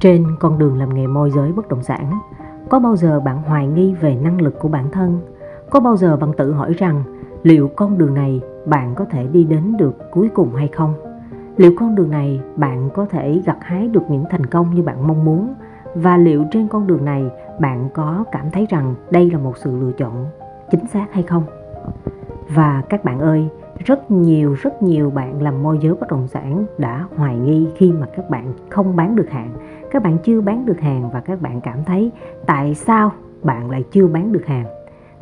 Trên con đường làm nghề môi giới bất động sản, có bao giờ bạn hoài nghi về năng lực của bản thân? Có bao giờ bạn tự hỏi rằng liệu con đường này bạn có thể đi đến được cuối cùng hay không? Liệu con đường này bạn có thể gặt hái được những thành công như bạn mong muốn? Và liệu trên con đường này bạn có cảm thấy rằng đây là một sự lựa chọn chính xác hay không? Và các bạn ơi, rất nhiều rất nhiều bạn làm môi giới bất động sản đã hoài nghi khi mà các bạn không bán được hàng các bạn chưa bán được hàng và các bạn cảm thấy tại sao bạn lại chưa bán được hàng?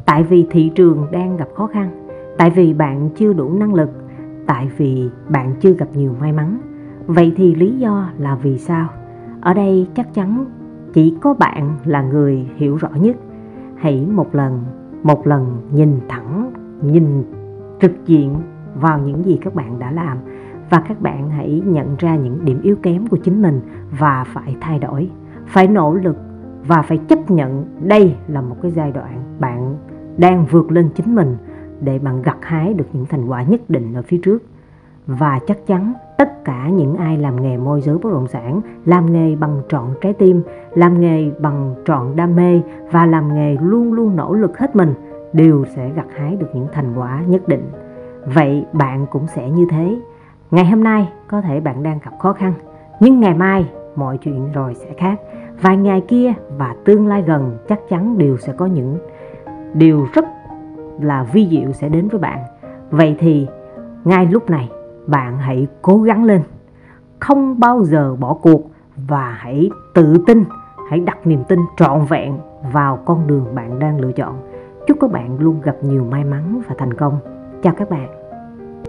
Tại vì thị trường đang gặp khó khăn, tại vì bạn chưa đủ năng lực, tại vì bạn chưa gặp nhiều may mắn. Vậy thì lý do là vì sao? Ở đây chắc chắn chỉ có bạn là người hiểu rõ nhất. Hãy một lần một lần nhìn thẳng, nhìn trực diện vào những gì các bạn đã làm và các bạn hãy nhận ra những điểm yếu kém của chính mình và phải thay đổi, phải nỗ lực và phải chấp nhận đây là một cái giai đoạn bạn đang vượt lên chính mình để bạn gặt hái được những thành quả nhất định ở phía trước. Và chắc chắn tất cả những ai làm nghề môi giới bất động sản, làm nghề bằng trọn trái tim, làm nghề bằng trọn đam mê và làm nghề luôn luôn nỗ lực hết mình đều sẽ gặt hái được những thành quả nhất định. Vậy bạn cũng sẽ như thế ngày hôm nay, có thể bạn đang gặp khó khăn, nhưng ngày mai, mọi chuyện rồi sẽ khác. Vài ngày kia và tương lai gần chắc chắn đều sẽ có những điều rất là vi diệu sẽ đến với bạn. Vậy thì, ngay lúc này, bạn hãy cố gắng lên. Không bao giờ bỏ cuộc và hãy tự tin, hãy đặt niềm tin trọn vẹn vào con đường bạn đang lựa chọn. Chúc các bạn luôn gặp nhiều may mắn và thành công. Chào các bạn.